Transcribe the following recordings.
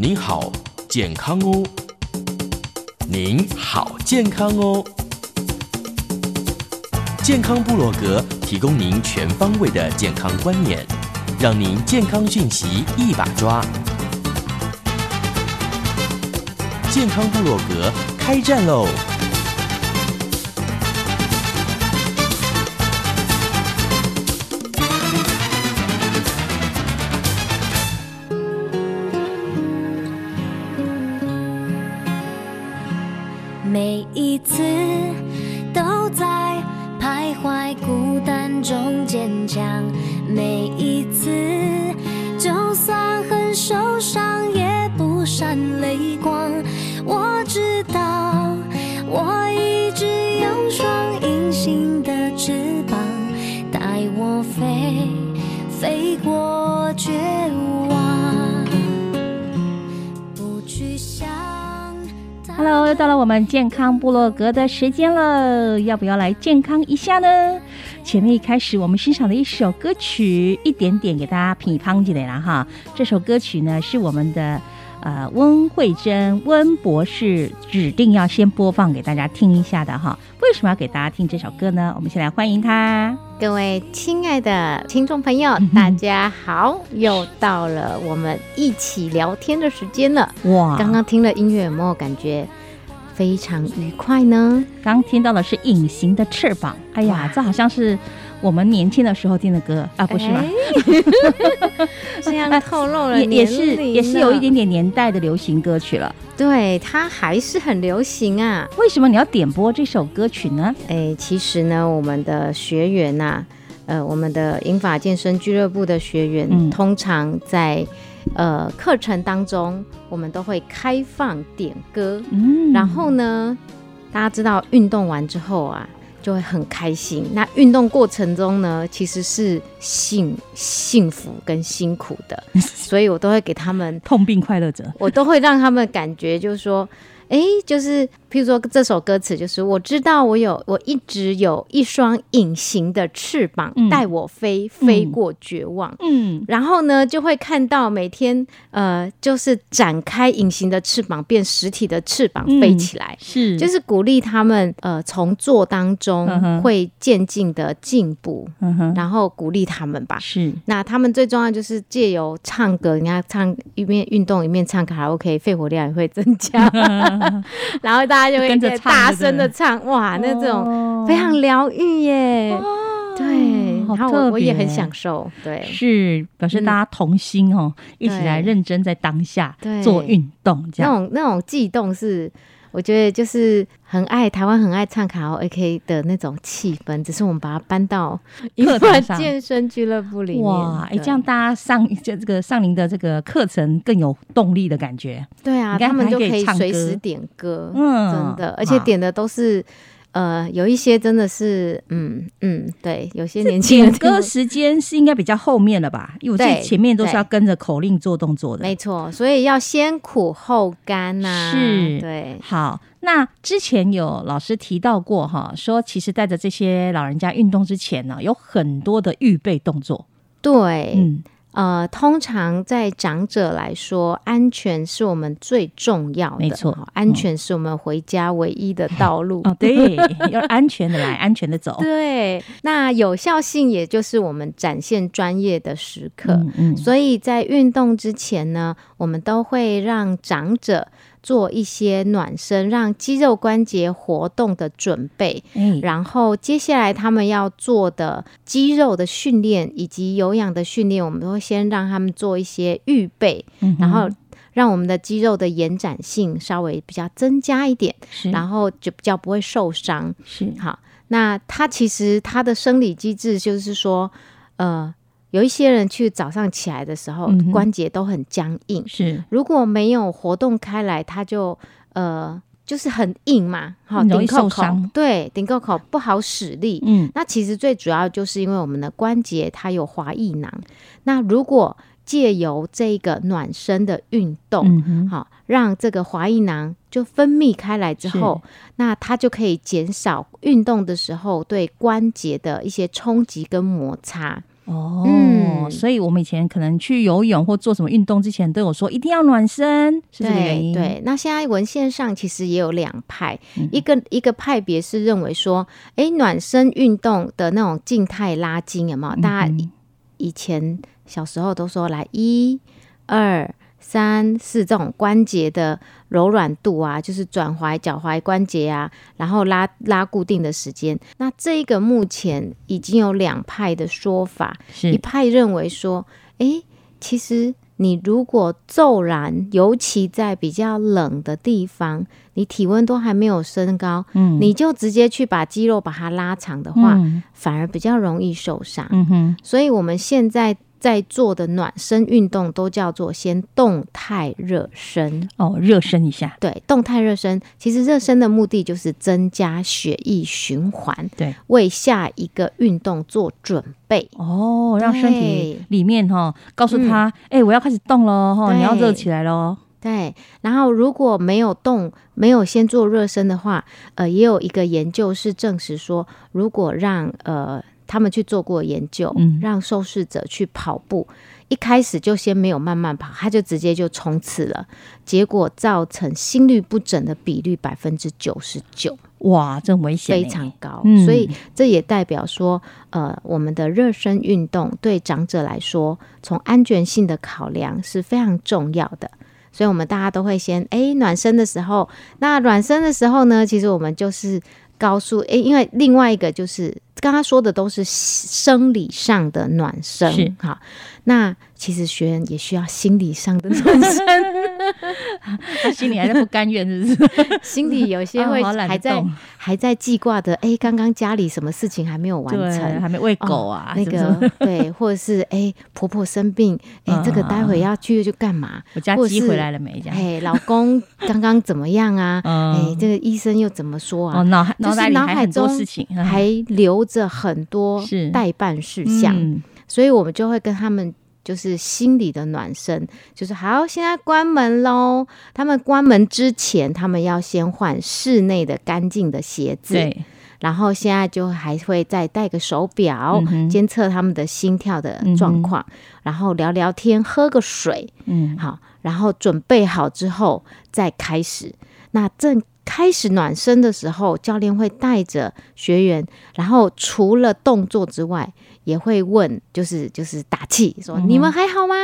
您好，健康哦！您好，健康哦！健康部落格提供您全方位的健康观念，让您健康讯息一把抓。健康部落格开战喽！受伤，也不闪泪光。我知道，我一直有双隐形的翅膀，带我飞，飞过绝望。不去想。Hello，又到了我们健康部落格的时间了，要不要来健康一下呢？前面一开始我们欣赏的一首歌曲，一点点给大家品乓起来了哈。这首歌曲呢是我们的呃温慧珍温博士指定要先播放给大家听一下的哈。为什么要给大家听这首歌呢？我们先来欢迎他。各位亲爱的听众朋友，大家好，又到了我们一起聊天的时间了。哇，刚刚听了音乐，有没有感觉非常愉快呢？刚听到的是《隐形的翅膀》。哎呀，这好像是我们年轻的时候听的歌啊，不是吗？这样透露了也是也是有一点点年代的流行歌曲了。对，它还是很流行啊。为什么你要点播这首歌曲呢？哎，其实呢，我们的学员呐，呃，我们的英法健身俱乐部的学员，通常在呃课程当中，我们都会开放点歌。嗯，然后呢，大家知道运动完之后啊。就会很开心。那运动过程中呢，其实是幸幸福跟辛苦的，所以我都会给他们痛并快乐着，我都会让他们感觉就是说。哎，就是，譬如说这首歌词，就是我知道我有，我一直有一双隐形的翅膀带我飞，飞过绝望。嗯，然后呢，就会看到每天，呃，就是展开隐形的翅膀变实体的翅膀飞起来，是，就是鼓励他们，呃，从做当中会渐进的进步，然后鼓励他们吧。是，那他们最重要就是借由唱歌，你看唱一面运动一面唱卡拉 OK，肺活量也会增加。然后大家就会跟着大声的唱，哇，那种非常疗愈耶，对，然后我我也很享受，对，是表示大家同心哦，一起来认真在当下做运动，这样。那种那种悸动是。我觉得就是很爱台湾，很爱唱卡拉 OK 的那种气氛，只是我们把它搬到课堂健身俱乐部里面。哇，哎，这样大家上这这个上您的这个课程更有动力的感觉。对啊，他们就可以随时点歌，嗯，真的，而且点的都是。呃，有一些真的是，嗯嗯，对，有些年轻人点歌时间是应该比较后面了吧？因为我前面都是要跟着口令做动作的，没错，所以要先苦后甘呐。是，对。好，那之前有老师提到过哈，说其实带着这些老人家运动之前呢，有很多的预备动作。对，嗯，呃，通常在长者来说，安全是我们最重要的，没错，安全是我们回家唯一的道路。哦，对，要安全的来，安全的走。对，那有效性也就是我们展现专业的时刻。嗯嗯，所以在运动之前呢，我们都会让长者。做一些暖身，让肌肉关节活动的准备。嗯，然后接下来他们要做的肌肉的训练以及有氧的训练，我们都会先让他们做一些预备，然后让我们的肌肉的延展性稍微比较增加一点，然后就比较不会受伤。是好，那它其实它的生理机制就是说，呃。有一些人去早上起来的时候，关节都很僵硬。是，如果没有活动开来，他就呃就是很硬嘛，好，容易受伤。对，顶扣口不好使力。嗯，那其实最主要就是因为我们的关节它有滑液囊。那如果借由这个暖身的运动，好，让这个滑液囊就分泌开来之后，那它就可以减少运动的时候对关节的一些冲击跟摩擦。哦，所以我们以前可能去游泳或做什么运动之前都有说一定要暖身，是这个原因。对，那现在文献上其实也有两派，一个一个派别是认为说，哎，暖身运动的那种静态拉筋有没有？大家以前小时候都说来一二。三四这种关节的柔软度啊，就是转踝、脚踝关节啊，然后拉拉固定的时间。那这个目前已经有两派的说法，一派认为说，哎，其实你如果骤然，尤其在比较冷的地方，你体温都还没有升高，嗯，你就直接去把肌肉把它拉长的话，反而比较容易受伤。嗯哼，所以我们现在。在做的暖身运动都叫做先动态热身哦，热身一下。对，动态热身，其实热身的目的就是增加血液循环，对，为下一个运动做准备。哦，让身体里面哈，告诉他，哎，我要开始动喽，哈，你要热起来喽。对，然后如果没有动，没有先做热身的话，呃，也有一个研究是证实说，如果让呃。他们去做过研究，让受试者去跑步，一开始就先没有慢慢跑，他就直接就冲刺了，结果造成心律不整的比率百分之九十九，哇，这危险，非常高。所以这也代表说，呃，我们的热身运动对长者来说，从安全性的考量是非常重要的。所以我们大家都会先哎暖身的时候，那暖身的时候呢，其实我们就是告诉诶，因为另外一个就是。刚刚说的都是生理上的暖身，是好。那其实学员也需要心理上的暖身，他心里还是不甘愿，是不是？心里有些会 还在还在记挂的，哎，刚刚家里什么事情还没有完成，还没喂狗啊？那个对，或者是哎，婆婆生病，哎，这个待会要去就干嘛？我家鸡回来了没？这样，哎，老公刚刚怎么样啊？哎，这个医生又怎么说啊？脑脑海脑海中事情还留。着很多代办事项，所以我们就会跟他们就是心里的暖身，就是好，现在关门喽。他们关门之前，他们要先换室内的干净的鞋子，对。然后现在就还会再戴个手表，监测他们的心跳的状况，然后聊聊天，喝个水，嗯，好，然后准备好之后再开始。那正。开始暖身的时候，教练会带着学员，然后除了动作之外，也会问，就是就是打气，说你们还好吗？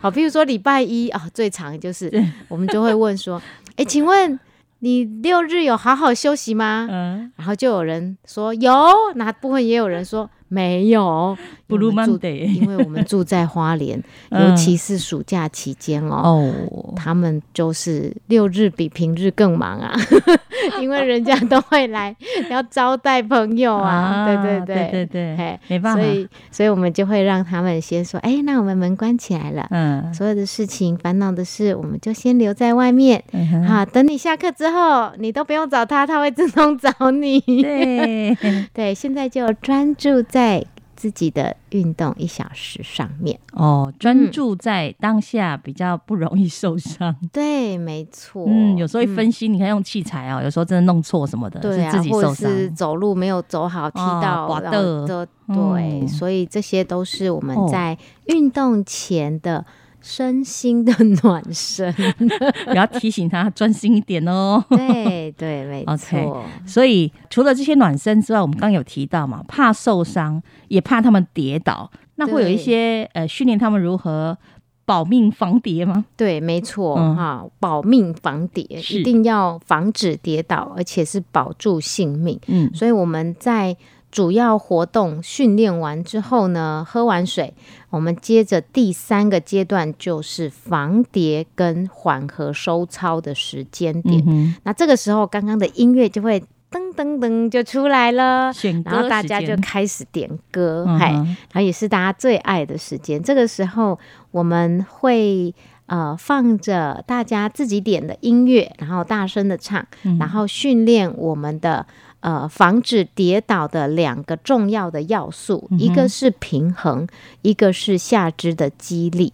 好，比如说礼拜一啊，最长就是我们就会问说，哎，请问你六日有好好休息吗？嗯，然后就有人说有，那部分也有人说。没有，Blue Monday，因为我们住在花莲，尤其是暑假期间哦，他们就是六日比平日更忙啊，因为人家都会来要招待朋友啊，对对对。对对，没办法，所以所以我们就会让他们先说，哎，那我们门关起来了，嗯，所有的事情烦恼的事，我们就先留在外面，好，等你下课之后，你都不用找他，他会自动找你，对。对，现在就专注在。在自己的运动一小时上面。哦，专注在当下比较不容易受伤。对，没错。嗯，有时候一分心，你看用器材啊，有时候真的弄错什么的，对啊，自己受伤。走路没有走好，踢到的，对，所以这些都是我们在运动前的。身心的暖身，也要提醒他专心一点哦。对对，没错。所以除了这些暖身之外，我们刚有提到嘛，怕受伤，也怕他们跌倒，那会有一些呃训练他们如何保命防跌吗？对，没错哈，保命防跌，一定要防止跌倒，而且是保住性命。嗯，所以我们在。主要活动训练完之后呢，喝完水，我们接着第三个阶段就是防跌跟缓和收操的时间点。那这个时候，刚刚的音乐就会噔噔噔就出来了，然后大家就开始点歌，嗨，然后也是大家最爱的时间。这个时候，我们会呃放着大家自己点的音乐，然后大声的唱，然后训练我们的。呃，防止跌倒的两个重要的要素，一个是平衡，一个是下肢的肌力。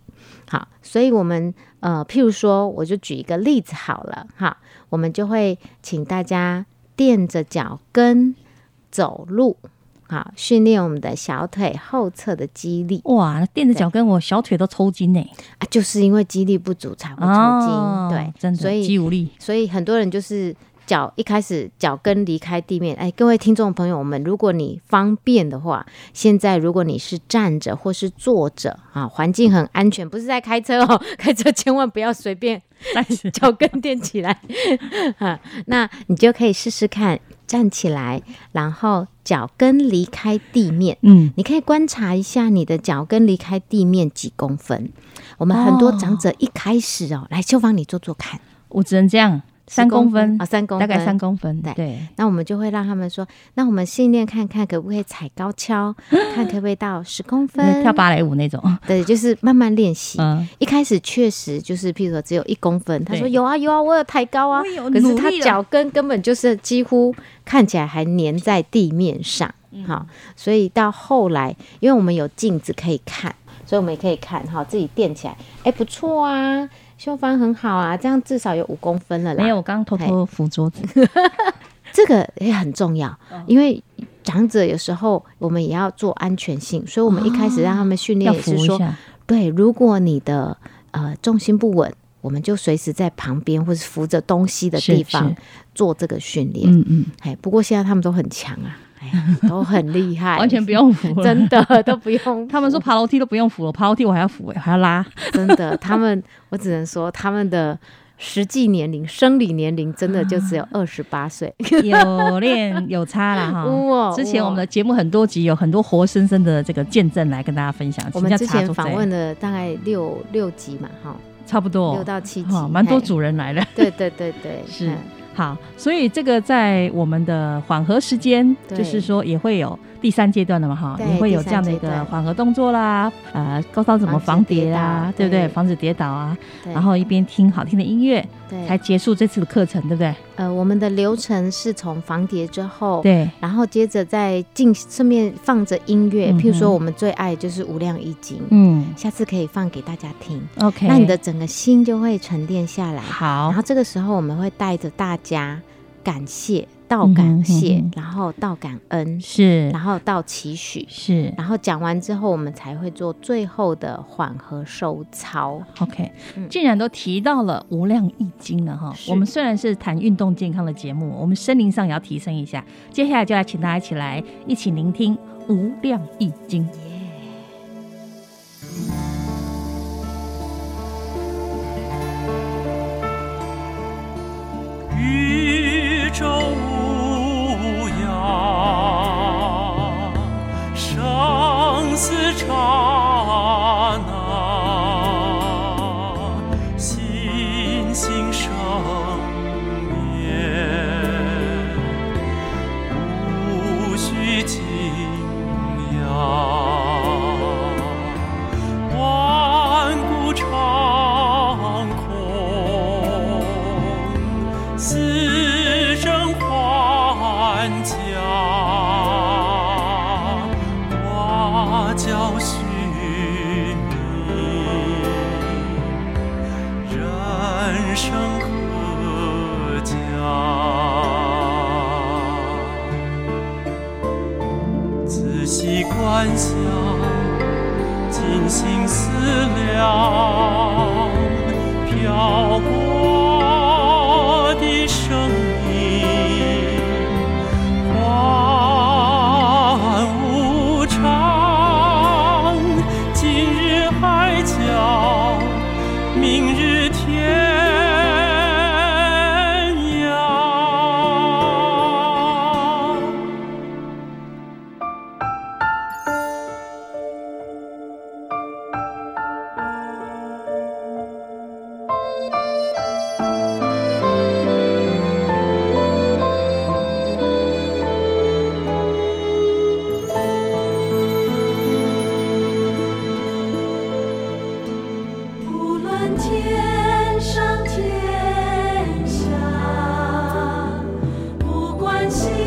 好，所以我们呃，譬如说，我就举一个例子好了，哈，我们就会请大家垫着脚跟走路，好，训练我们的小腿后侧的肌力。哇，垫着脚跟，我小腿都抽筋呢。啊，就是因为肌力不足才会抽筋，对，真的，所以肌无力，所以很多人就是。脚一开始脚跟离开地面，哎，各位听众朋友们，如果你方便的话，现在如果你是站着或是坐着啊，环境很安全，不是在开车哦，开车千万不要随便脚跟垫起来。啊，那你就可以试试看站起来，然后脚跟离开地面，嗯，你可以观察一下你的脚跟离开地面几公分。我们很多长者一开始哦，来秀芳，你做做看，我只能这样。三公分？啊，三公大概三公分，对。那我们就会让他们说，那我们训练看看可不可以踩高跷，看可不可以到十公分，跳芭蕾舞那种。对，就是慢慢练习。一开始确实就是，譬如说只有一公分，他说有啊有啊，我有抬高啊，可是他脚跟根本就是几乎看起来还粘在地面上。好，所以到后来，因为我们有镜子可以看，所以我们也可以看哈，自己垫起来，哎，不错啊。修方很好啊，这样至少有五公分了啦。没有，我刚刚偷偷扶桌子，这个也很重要，因为长者有时候我们也要做安全性，所以我们一开始让他们训练也是说，对，如果你的呃重心不稳，我们就随时在旁边或是扶着东西的地方做这个训练。嗯嗯，哎，不过现在他们都很强啊。都很厉害，完全不用扶，真的都不用。他们说爬楼梯都不用扶了，爬楼梯我还要扶还要拉。真的，他们我只能说他们的实际年龄、生理年龄真的就只有二十八岁，有练有差了哈。之前我们的节目很多集有很多活生生的这个见证来跟大家分享。我们之前访问了大概六六集嘛，哈，差不多六到七集，蛮多主人来了。对对对对，是。好，所以这个在我们的缓和时间，就是说也会有第三阶段了嘛，哈，也会有这样的一个缓和动作啦，呃，高烧怎么防跌啊，对不对？防止跌倒啊，然后一边听好听的音乐，对，才结束这次的课程，对不对？呃，我们的流程是从防跌之后，对，然后接着再进，顺便放着音乐，譬如说我们最爱就是《无量易经》，嗯，下次可以放给大家听，OK，那你的整个心就会沉淀下来，好，然后这个时候我们会带着大。家感谢，道感谢，然后道感恩，是，然后道期许，是，然后讲完之后，我们才会做最后的缓和收操。OK，既然都提到了无量易经了哈，我们虽然是谈运动健康的节目，我们身灵上也要提升一下。接下来就来请大家一起来一起聆听无量易经。宇细观想，静心思量，漂泊的生不管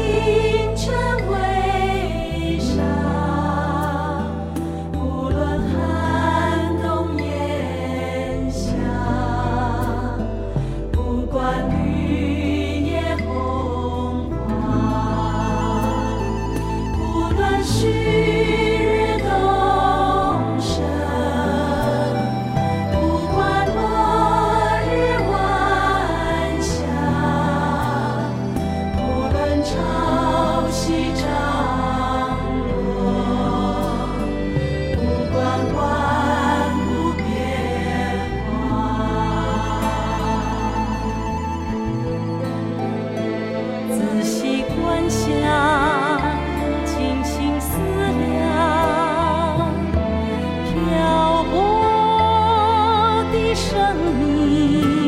命，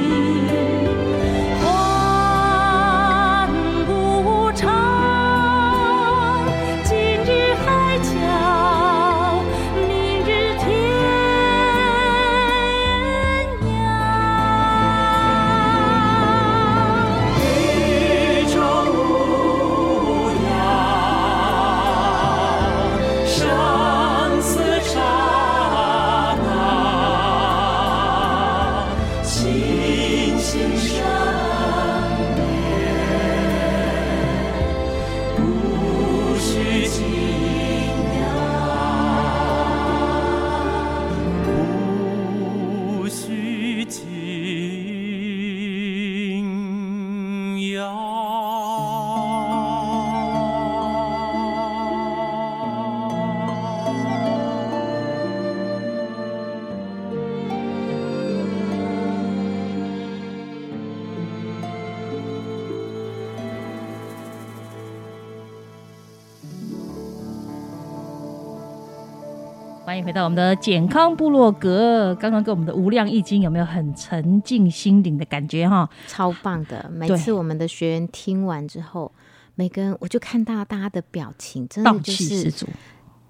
欢迎回到我们的健康部落格。刚刚跟我们的无量易经有没有很沉静心灵的感觉哈？超棒的！每次我们的学员听完之后，每个人我就看到大家的表情，真的荡就是。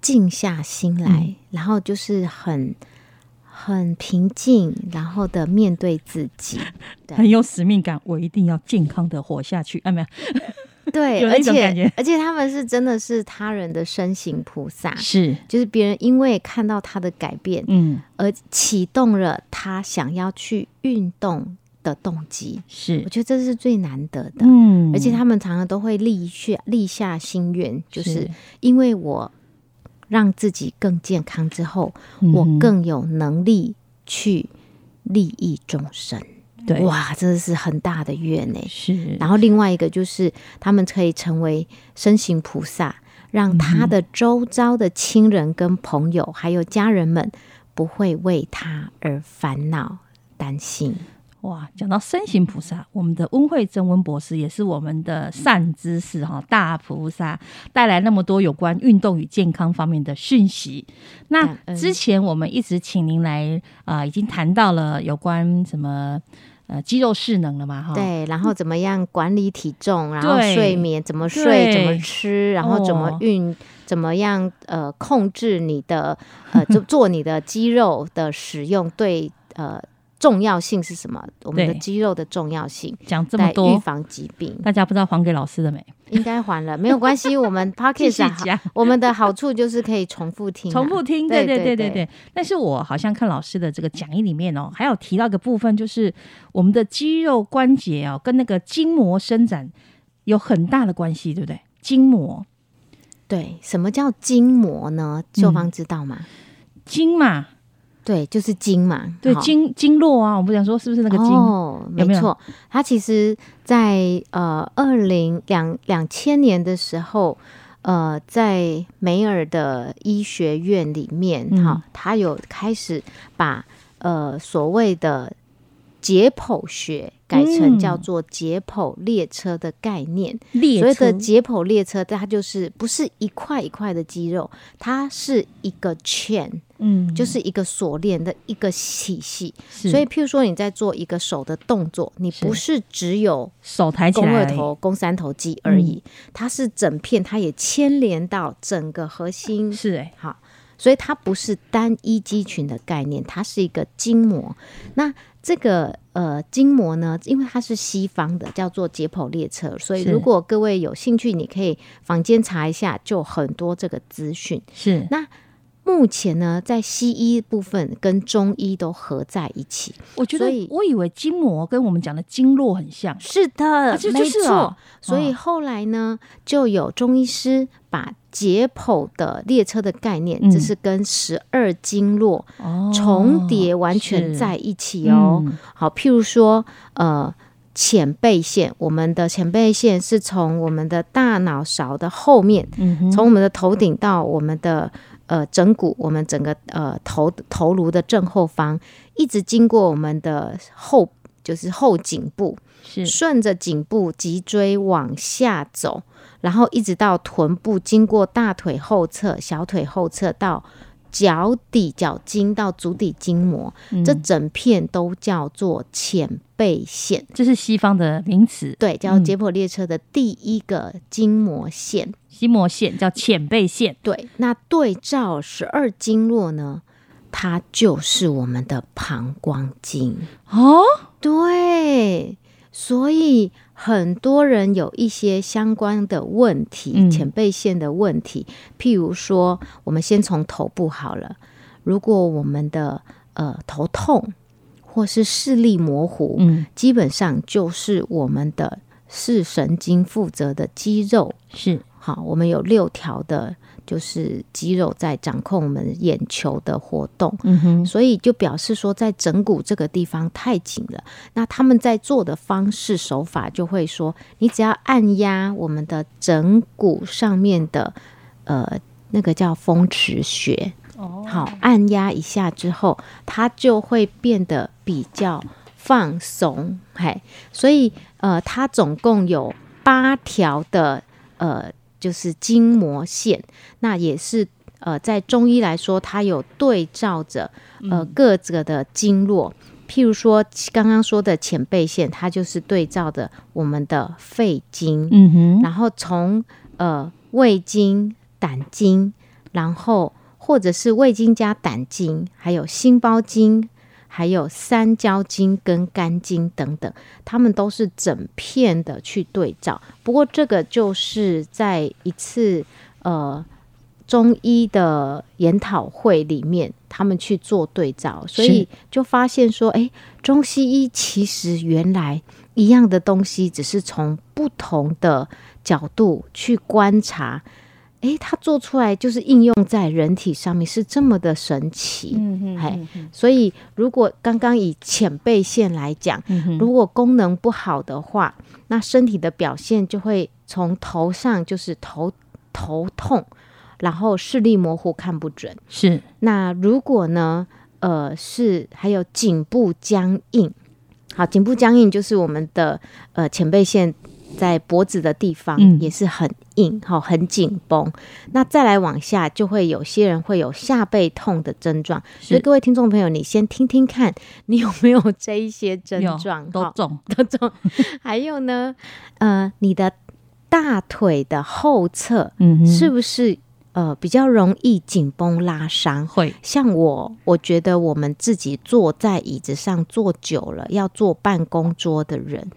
静下心来，嗯然后就是很很平静，然后的面对自己。很有使命感，我一定要健康的活下去。啊，没有，对，而且而且他们是真的是他人的身形菩萨，是，就是别人因为看到他的改变，嗯，而启动了他想要去运动的动机。是我，觉得这是最难得的。嗯而且他们常常都会立下立下心愿，就是是因为我让自己更健康之后，嗯我更有能力去利益众生。对，哇，真的是很大的愿呢。是，然后另外一个就是，他们可以成为身形菩萨，让他的周遭的亲人、跟朋友还有家人们不会为他而烦恼担心。哇，讲到身形菩萨，我们的温慧珍温博士也是我们的善知识哈，大菩萨带来那么多有关运动与健康方面的讯息。那之前我们一直请您来啊、已经谈到了有关什么呃肌肉势能了嘛哈？，对，然后怎么样管理体重，然后睡眠怎么睡，怎么吃，然后怎么哦运，怎么样呃控制你的呃做 做你的肌肉的使用对呃。重要性是什么？我们的肌肉的重要性，讲这么多预防疾病，大家不知道还给老师了没？应该还了，没有关系。我们 p o c k e 继 t 续讲我们的好处就是可以重复听啊，重复听，对对对对对。但是我好像看老师的这个讲义里面哦，还有提到一个部分，就是我们的肌肉关节哦，跟那个筋膜伸展有很大的关系，对不对？筋膜，对，什么叫筋膜呢？秀芳嗯知道吗？筋嘛，对，就是经嘛，对，经经络啊，我不想说是不是那个经？没错，它其实在呃二零两两千年的时候，呃，在梅尔的医学院里面，嗯。哈、他有开始把呃所谓的解剖学改成嗯叫做解剖列车的概念。列所谓的解剖列车，它就是不是一块一块的肌肉，它是一个 chain，嗯，就是一个锁链的一个体系。所以，譬如说你在做一个手的动作，你不是只有手抬起来，肱二头、肱三头肌而已，嗯它是整片，它也牵连到整个核心。是哎、好，所以它不是单一肌群的概念，它是一个筋膜。那这个呃筋膜呢，因为它是西方的，叫做解剖列车，所以如果各位有兴趣，你可以房间查一下，就很多这个资讯。是那目前呢，在西医部分跟中医都合在一起。我觉得我以为筋膜跟我们讲的经络很像，是的，啊这没就是错。哦所以后来呢，就有中医师把解剖的列车的概念，嗯这是跟十二经络哦重叠完全在一起哦。嗯好，譬如说，呃。浅背线，我们的浅背线是从我们的大脑勺的后面，从我们的头顶到我们的呃枕骨，我们整个呃头头颅的正后方，一直经过我们的后，就是后颈部，是。顺着颈部脊椎往下走，然后一直到臀部，经过大腿后侧、小腿后侧到脚底脚筋到足底筋膜，嗯这整片都叫做浅背线。这是西方的名词，对，叫嗯解剖列车的第一个筋膜线。筋膜线叫浅背线，对，那对照十二经络呢，它就是我们的膀胱经。哦，对，所以很多人有一些相关的问题，嗯。浅背线的问题，譬如说，我们先从头部好了。如果我们的呃头痛或是视力模糊，嗯，基本上就是我们的视神经负责的肌肉是好，我们有六条的，就是肌肉在掌控我们眼球的活动，嗯哼，所以就表示说，在枕骨这个地方太紧了。那他们在做的方式手法就会说，你只要按压我们的枕骨上面的，呃，那个叫风池穴，哦。好，按压一下之后，它就会变得比较放松，嘿，所以呃，它总共有八条的呃，就是筋膜线，那也是呃，在中医来说，它有对照着呃各个的经络。譬如说，刚刚说的浅背线，它就是对照着我们的肺经，嗯哼，然后从呃胃经、胆经，然后或者是胃经加胆经，还有心包经，还有三焦经跟肝经等等，他们都是整片的去对照。不过这个就是在一次呃中医的研讨会里面，他们去做对照，所以就发现说，哎，中西医其实原来一样的东西，只是从不同的角度去观察。诶，它做出来就是应用在人体上面是这么的神奇，嘿所以如果刚刚以浅背线来讲，嗯如果功能不好的话，那身体的表现就会从头上就是头头痛，然后视力模糊看不准。是。那如果呢，呃，是还有颈部僵硬，好，颈部僵硬就是我们的呃前背线在脖子的地方、嗯也是很硬，好，很紧绷。那再来往下，就会有些人会有下背痛的症状。所以各位听众朋友，你先听听看，你有没有这一些症有状？好都中，都中。还有呢，呃，你的大腿的后侧，嗯是不是呃，比较容易紧绷拉伤。会像我，我觉得我们自己坐在椅子上坐久了，要坐办公桌的人，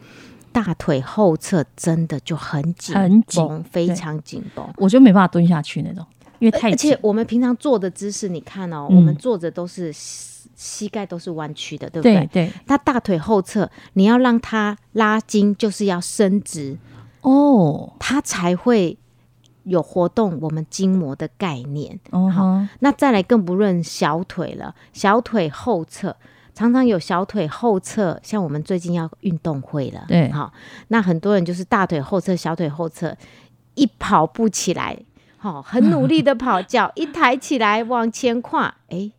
大腿后侧真的就很紧很绷，紧非常紧绷。我就没办法蹲下去那种，因为太而且我们平常坐的姿势，你看哦，嗯。我们坐着都是膝膝盖都是弯曲的，对不对？对对。那大腿后侧你要让它拉筋，就是要伸直，哦。它才会有活动我们筋膜的概念。哦哈。那再来更不论小腿了，小腿后侧常常有小腿后侧，像我们最近要运动会了，对。好，那很多人就是大腿后侧、小腿后侧一跑步起来，好，很努力的跑，脚一抬起来往前跨，哎，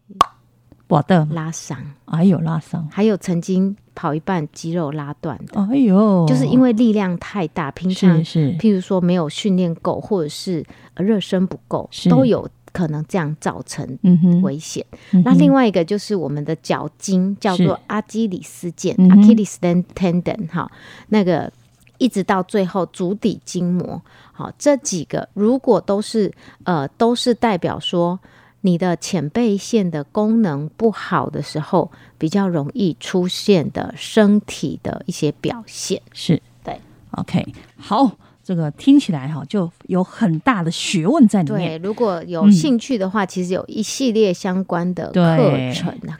我的。拉伤，哎呦拉伤，还有曾经跑一半肌肉拉断的。哎呦，就是因为力量太大，平常是是。譬如说没有训练够，或者是呃热身不够，都有可能这样造成嗯哼危险。那另外一个就是我们的脚筋，叫做阿基里斯腱 （Achilles tendon） 哈，那个一直到最后足底筋膜，好，这几个如果都是呃都是代表说。你的前背线的功能不好的时候，比较容易出现的身体的一些表现。是对，OK，好，这个听起来哈就有很大的学问在里对，面。如果有嗯兴趣的话，其实有一系列相关的课程啊，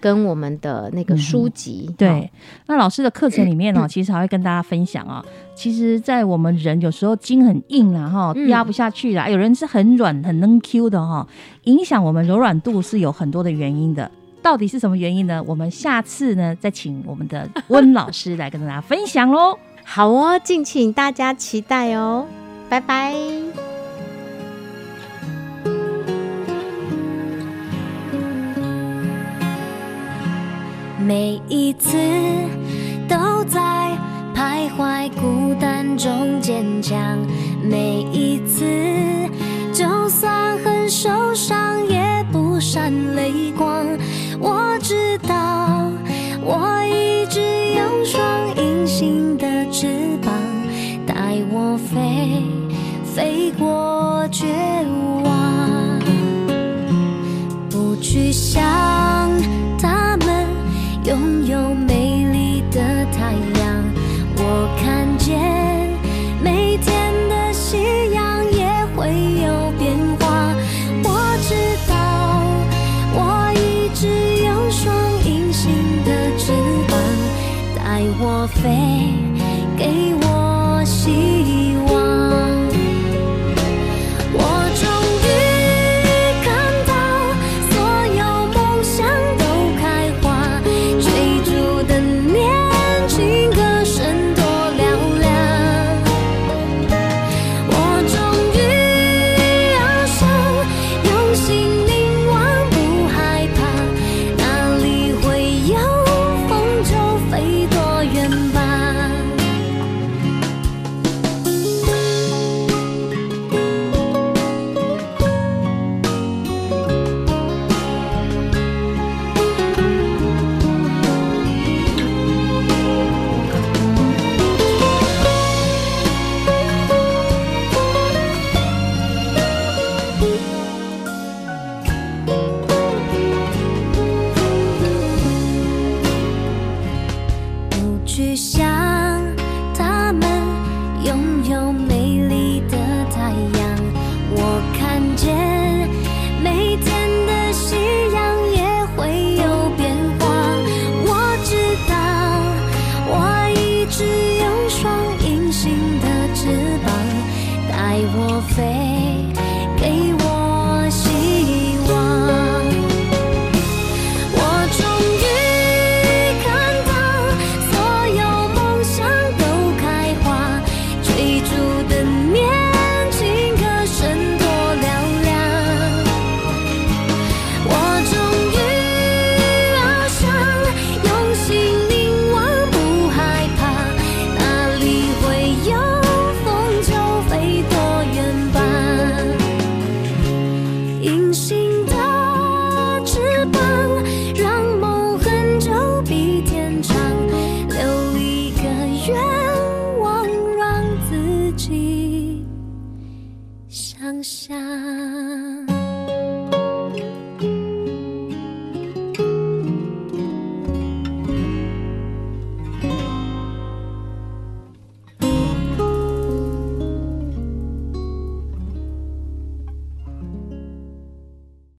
跟我们的那个书籍。对，那老师的课程里面呢、其实还会跟大家分享啊。其实，在我们人有时候筋很硬啦，哈，嗯压不下去啦；有人是很软、很能 Q 的哈，影响我们柔软度是有很多的原因的。到底是什么原因呢？我们下次呢再请我们的温老师来跟大家分享喽。好哦，敬请大家期待哦，拜拜。每一次都在徘徊孤单中坚强，每一次就算很受伤也不闪泪光。我知道，我一直有双隐形翅膀，带我飞，飞过绝望。不去想